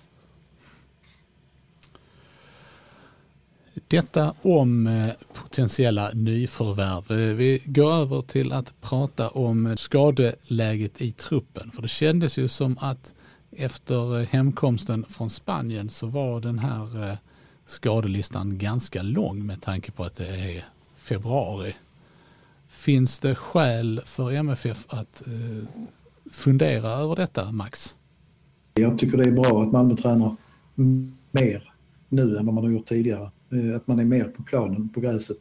Detta om eh, potentiella nyförvärv. Eh, vi går över till att prata om skadeläget i truppen. För det kändes ju som att efter eh, hemkomsten från Spanien så var den här skadelistan ganska lång med tanke på att det är februari. Finns det skäl för MFF att fundera över detta, Max? Jag tycker det är bra att Malmö tränar mer nu än vad man har gjort tidigare. Eh, att man är mer på planen, på gräset.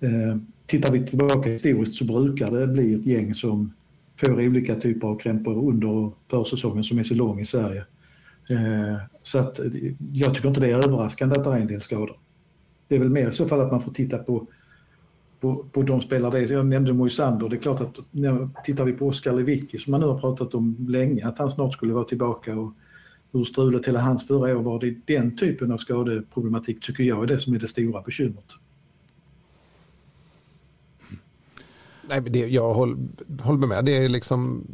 Eh, tittar vi tillbaka historiskt så brukar det bli ett gäng som får olika typer av krämpor under försäsongen som är så lång i Sverige. Eh, så att jag tycker inte det är överraskande att det är en del skador. Det är väl mer i så fall att man får titta på, på, på de spelare det. Jag nämnde Moisander, det är klart att när tittar vi på Oskar Lewicki som man nu har pratat om länge, att han snart skulle vara tillbaka och hur struligt hela hans förra år var. Det är den typen av skadeproblematik tycker jag är det som är det stora bekymret. Nej, det, jag håller, håller med. Det är liksom,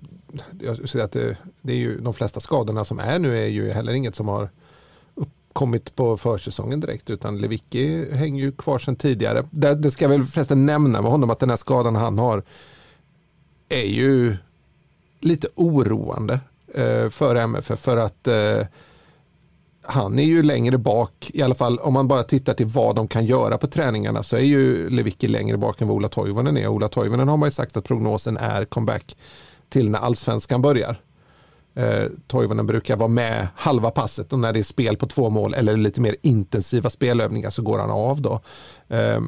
jag ser att det, det, är ju de flesta skadorna som är nu är ju heller inget som har kommit på försäsongen direkt utan Lewicki hänger ju kvar sedan tidigare. Det, det ska jag väl förresten nämna med honom att den här skadan han har är ju lite oroande Eh, för MFF för att eh, han är ju längre bak, i alla fall om man bara tittar till vad de kan göra på träningarna så är ju Lewicki längre bak än vad Ola Toivonen är. Ola Toivonen har man ju sagt att prognosen är comeback till när allsvenskan börjar. Eh, Toivonen brukar vara med halva passet och när det är spel på två mål eller lite mer intensiva spelövningar så går han av då. Eh,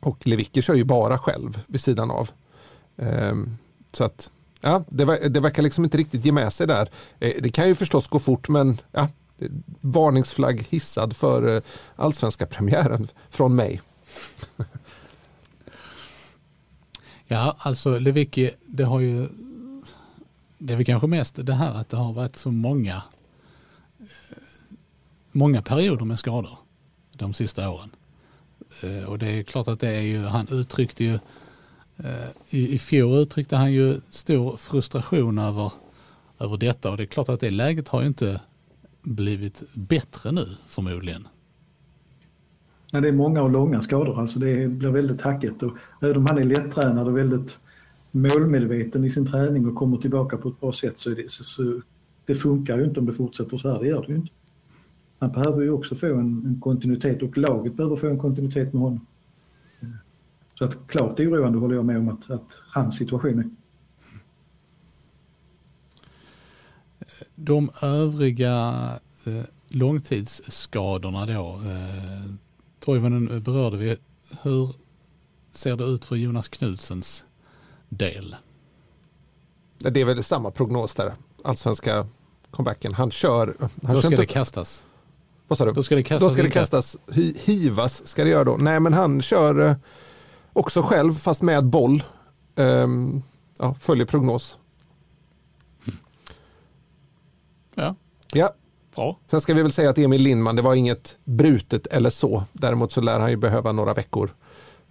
och Lewicki kör ju bara själv vid sidan av. Eh, så att Ja, det, det verkar liksom inte riktigt ge med sig där. Eh, det kan ju förstås gå fort men ja, varningsflagg hissad för eh, allsvenska premiären från mig. <laughs> ja, alltså Lewicki, det har ju det är väl kanske mest det här att det har varit så många eh, många perioder med skador de sista åren. Eh, och det är klart att det är ju, han uttryckte ju Eh, I, I fjol uttryckte han ju stor frustration över, över detta och det är klart att det läget har ju inte blivit bättre nu förmodligen. Nej, det är många och långa skador, alltså det blir väldigt hackigt. Och även om han är lättränad och väldigt målmedveten i sin träning och kommer tillbaka på ett bra sätt så, är det, så, så det funkar ju inte om det fortsätter så här, det gör det ju inte. Han behöver ju också få en, en kontinuitet och laget behöver få en kontinuitet med honom. Så att klart oroande håller jag med om att, att hans situation är. De övriga eh, långtidsskadorna då, eh, Toivonen berörde vi. Hur ser det ut för Jonas Knudsens del? Det är väl samma prognos där, allsvenska comebacken. Han kör... Han då ska det kastas. Vad sa du? Då ska det kastas. Då ska det kastas. Hivas ska det göra då. Nej men han kör eh, Också själv, fast med boll. Um, ja, följer prognos. Mm. Ja. Ja. Bra. Sen ska vi väl säga att Emil Lindman, det var inget brutet eller så. Däremot så lär han ju behöva några veckor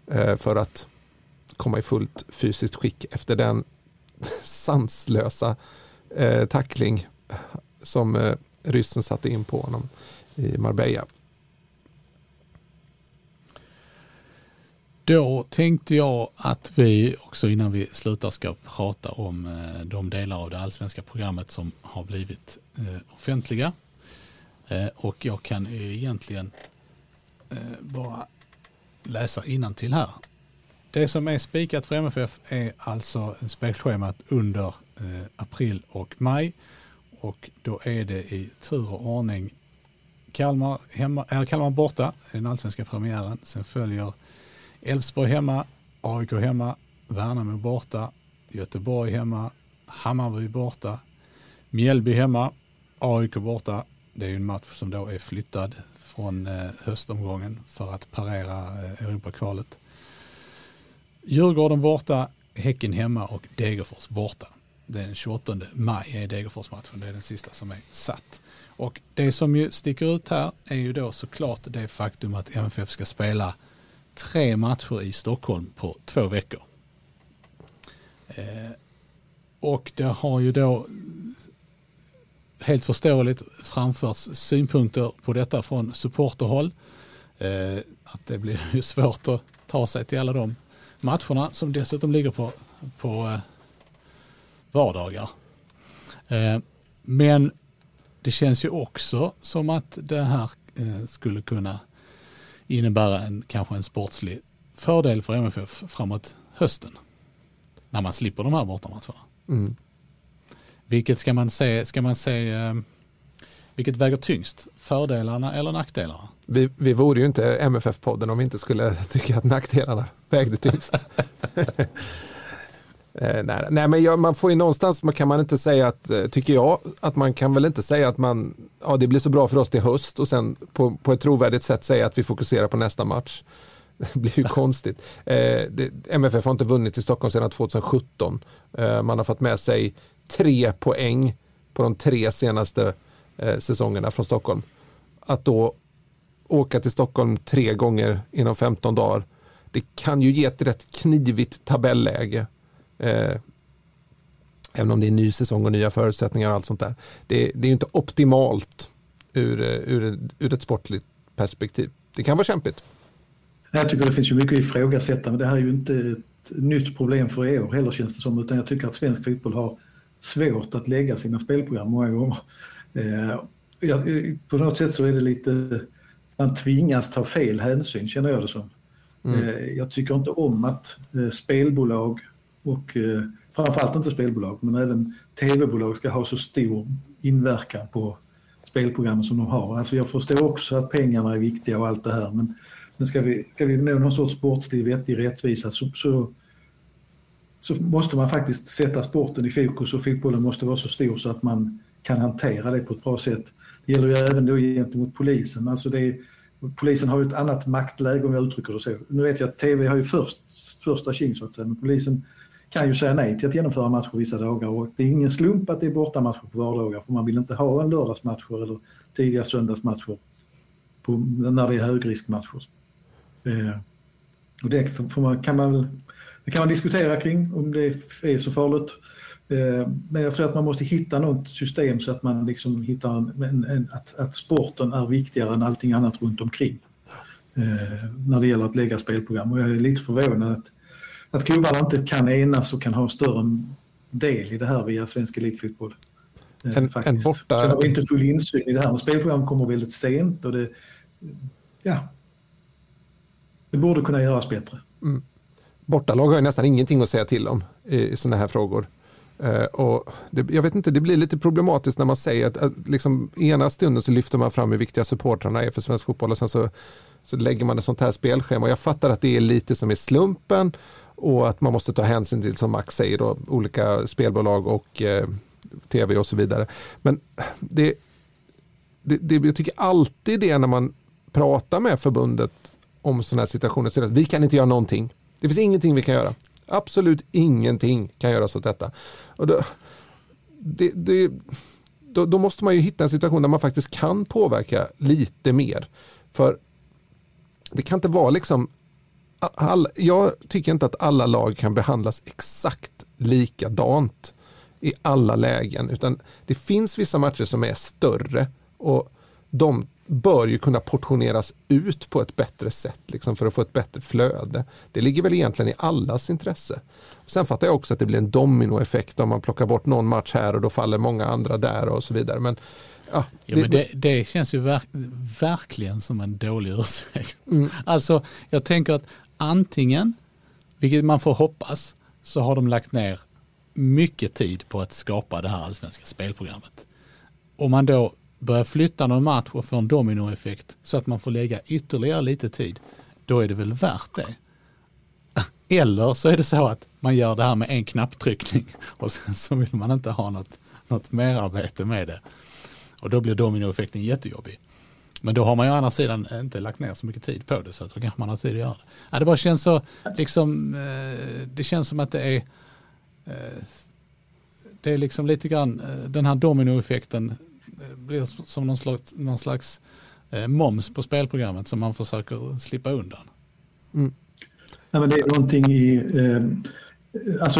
eh, för att komma i fullt fysiskt skick efter den <laughs> sanslösa eh, tackling som eh, ryssen satte in på honom i Marbella. Då tänkte jag att vi också innan vi slutar ska prata om eh, de delar av det allsvenska programmet som har blivit eh, offentliga. Eh, och jag kan egentligen bara läsa till här. Det som är spikat för MFF är alltså spelschemat under april och maj. Och då är det i tur och ordning Kalmar, hemma, äh, Kalmar borta, den allsvenska premiären. Sen följer Elfsborg hemma, AIK hemma, Värnamo borta, Göteborg hemma, Hammarby borta, Mjällby hemma, AIK borta. Det är ju en match som då är flyttad från eh, höstomgången för att parera eh, Europakvalet. Djurgården borta, Häcken hemma och Degerfors borta. Den 28 maj är Degerfors-matchen, det är den sista som är satt. Och det som ju sticker ut här är ju då såklart det faktum att MFF ska spela tre matcher i Stockholm på två veckor. Eh, och det har ju då helt förståeligt framförts synpunkter på detta från supporterhåll. Eh, att det blir <laughs> ju svårt att ta sig till alla de matcherna som dessutom ligger på, på eh, vardagar. Eh, men det känns ju också som att det här eh, skulle kunna innebära en, kanske en sportslig fördel för MFF framåt hösten. När man slipper de här bortamatcherna. Mm. Vilket ska man se, ska man se eh, vilket väger tyngst? Fördelarna eller nackdelarna? Vi, vi vore ju inte MFF-podden om vi inte skulle <laughs> tycka att nackdelarna vägde tyngst. <laughs> Eh, nej, nej, men jag, man får ju någonstans, man kan man inte säga att, eh, tycker jag, att man kan väl inte säga att man, ja det blir så bra för oss till höst och sen på, på ett trovärdigt sätt säga att vi fokuserar på nästa match. <laughs> Det blir ju konstigt. Eh, det, MFF har inte vunnit i Stockholm sedan 2017. Eh, man har fått med sig tre poäng på de tre senaste eh, säsongerna från Stockholm. Att då åka till Stockholm tre gånger inom 15 dagar, det kan ju ge ett rätt knivigt tabelläge. Eh, även om det är ny säsong och nya förutsättningar och allt sånt där. Det, det är inte optimalt ur, eh, ur, ur ett sportligt perspektiv. Det kan vara kämpigt. Jag tycker det finns ju mycket att ifrågasätta, men det här är ju inte ett nytt problem för i år heller känns det som, utan jag tycker att svensk fotboll har svårt att lägga sina spelprogram många gånger. Eh, på något sätt så är det lite, man tvingas ta fel hänsyn känner jag det som. Mm. Eh, jag tycker inte om att eh, spelbolag och eh, framförallt inte spelbolag men även tv-bolag ska ha så stor inverkan på spelprogrammen som de har. Alltså jag förstår också att pengarna är viktiga och allt det här men, men ska, vi, ska vi nå någon sorts sportslig vettig rättvisa så, så så måste man faktiskt sätta sporten i fokus och fotbollen måste vara så stor så att man kan hantera det på ett bra sätt. Det gäller ju även då gentemot polisen. Alltså det polisen har ju ett annat maktläge om jag uttrycker det så. Nu vet jag att tv har ju först, första tjing så att säga, men polisen kan ju säga nej till att genomföra matcher vissa dagar och det är ingen slump att det är bortamatcher på vardagar för man vill inte ha en lördagsmatcher eller tidiga söndagsmatcher på, när det är högriskmatcher. Eh, och det får man, kan man det kan man diskutera kring om det är så farligt. Eh, men jag tror att man måste hitta något system så att man liksom hittar en, en, en, att, att sporten är viktigare än allting annat runt omkring. Eh, när det gäller att lägga spelprogram. Och jag är lite förvånad att, att klubbarna inte kan enas och kan ha en större del i det här via svensk elitfotboll. Eh, en, en borta... Sen har vi inte full insyn i det här. Men spelprogram kommer väldigt sent och det, ja, det borde kunna göras bättre. Mm bortalag har ju nästan ingenting att säga till om i sådana här frågor. Uh, och det, jag vet inte, det blir lite problematiskt när man säger att, att liksom, ena stunden så lyfter man fram hur viktiga supportrarna är för svensk fotboll och sen så, så lägger man ett sånt här spelschema. Jag fattar att det är lite som i slumpen och att man måste ta hänsyn till, som Max säger, då, olika spelbolag och eh, tv och så vidare. Men det, det, det, jag tycker alltid det när man pratar med förbundet om sådana här situationer, så att vi kan inte göra någonting. Det finns ingenting vi kan göra. Absolut ingenting kan göras åt detta. Och då, det, det, då, då, måste man ju hitta en situation där man faktiskt kan påverka lite mer. För det kan inte vara liksom all, jag tycker inte att alla lag kan behandlas exakt likadant i alla lägen. Utan det finns vissa matcher som är större och de bör ju kunna portioneras ut på ett bättre sätt liksom för att få ett bättre flöde. Det ligger väl egentligen i allas intresse. Sen fattar jag också att det blir en dominoeffekt om man plockar bort någon match här och då faller många andra där och så vidare. Men, ja, det, ja, men det, det känns ju verk, verkligen som en dålig ursäkt. Mm. Alltså jag tänker att antingen, vilket man får hoppas, så har de lagt ner mycket tid på att skapa det här allsvenska spelprogrammet. Om man då börjar flytta någon match och får en dominoeffekt så att man får lägga ytterligare lite tid, då är det väl värt det. <laughs> Eller så är det så att man gör det här med en knapptryckning <laughs> och sen så vill man inte ha något, något merarbete med det. Och då blir dominoeffekten jättejobbig. Men då har man ju å andra sidan inte lagt ner så mycket tid på det så att då kanske man har tid att göra det. Ja, det bara känns så, liksom, eh, det känns som att det är eh, det är liksom lite grann eh, den här dominoeffekten blir som någon slags, någon slags eh, moms på spelprogrammet som man försöker slippa undan. Mm. Nej, men det är någonting i... Eh, alltså,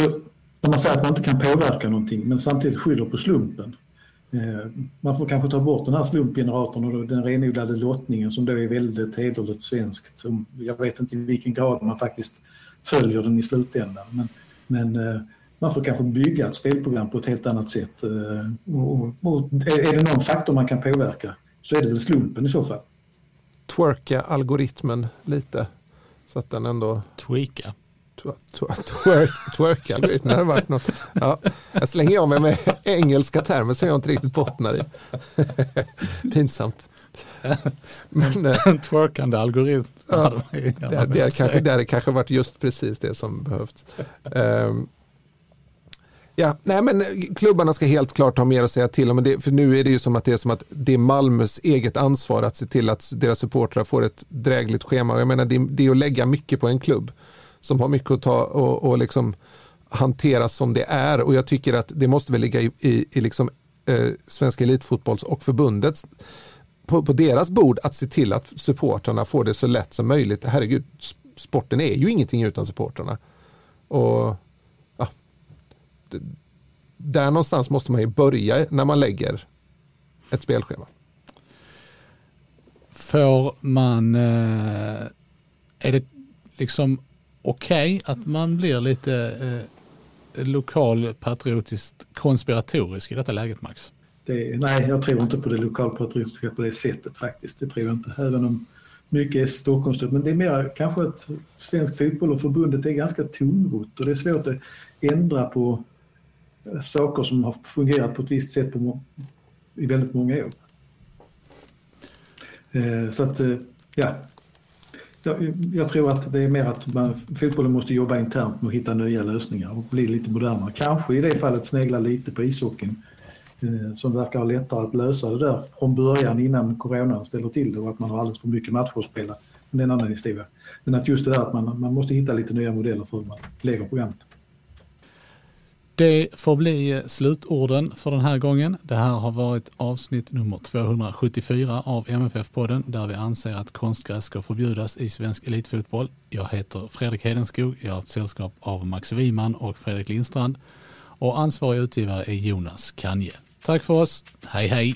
när man säger att man inte kan påverka någonting men samtidigt skyller på slumpen. Eh, man får kanske ta bort den här slumpgeneratorn och den renodlade lottningen som då är väldigt hederligt svenskt. Som jag vet inte i vilken grad man faktiskt följer den i slutändan. Men, men eh, man får kanske bygga ett spelprogram på ett helt annat sätt. Eh, och, och, är det någon faktor man kan påverka så är det väl slumpen i så fall. Twerka algoritmen lite så att den ändå... Tweaka? Twerka algoritmen hade varit något. Ja, jag slänger av mig med engelska termer som jag inte riktigt bottnar i. Pinsamt. Men, eh, en twerkande algoritm. Ja, det, det, det, kanske, det hade kanske varit just precis det som behövts. Um, Ja, nej men klubbarna ska helt klart ha mer att säga till om. Det, för nu är det ju som att det är som att det är Malmös eget ansvar att se till att deras supportrar får ett drägligt schema. Jag menar det, det är att lägga mycket på en klubb som har mycket att ta och, och liksom hanteras som det är. Och jag tycker att det måste väl ligga i, i, i liksom, eh, Svenska Elitfotbolls och förbundets på, på, deras bord att se till att supportrarna får det så lätt som möjligt. Herregud, sporten är ju ingenting utan supportrarna. Och där någonstans måste man ju börja när man lägger ett spelschema. Får man, eh, är det liksom okej okay att man blir lite eh, lokalpatriotiskt konspiratorisk i detta läget Max? Det, nej, jag tror inte på det lokalpatriotiska på det sättet faktiskt. Det tror jag inte. Även om mycket är Stockholmsstyrt. Men det är mer kanske att svensk fotboll och förbundet är ganska tungrott och det är svårt att ändra på eh, saker som har fungerat på ett visst sätt på, i väldigt många år. Eh, så att, eh, ja. Jag, jag, tror att det är mer att man, fotbollen måste jobba internt med att hitta nya lösningar och bli lite modernare. Kanske i det fallet snegla lite på ishockeyn eh, som verkar ha lättare att lösa det där från början innan coronan ställer till det och att man har alldeles för mycket matcher att spela. Men det är en annan historia. Men att just det där att man, man måste hitta lite nya modeller för hur man lägger programmet. Det får bli slutorden för den här gången. Det här har varit avsnitt nummer 274 av MFF-podden där vi anser att konstgräs ska förbjudas i svensk elitfotboll. Jag heter Fredrik Hedenskog. Jag har ett sällskap av Max Wiman och Fredrik Lindstrand och ansvarig utgivare är Jonas Kanje. Tack för oss. Hej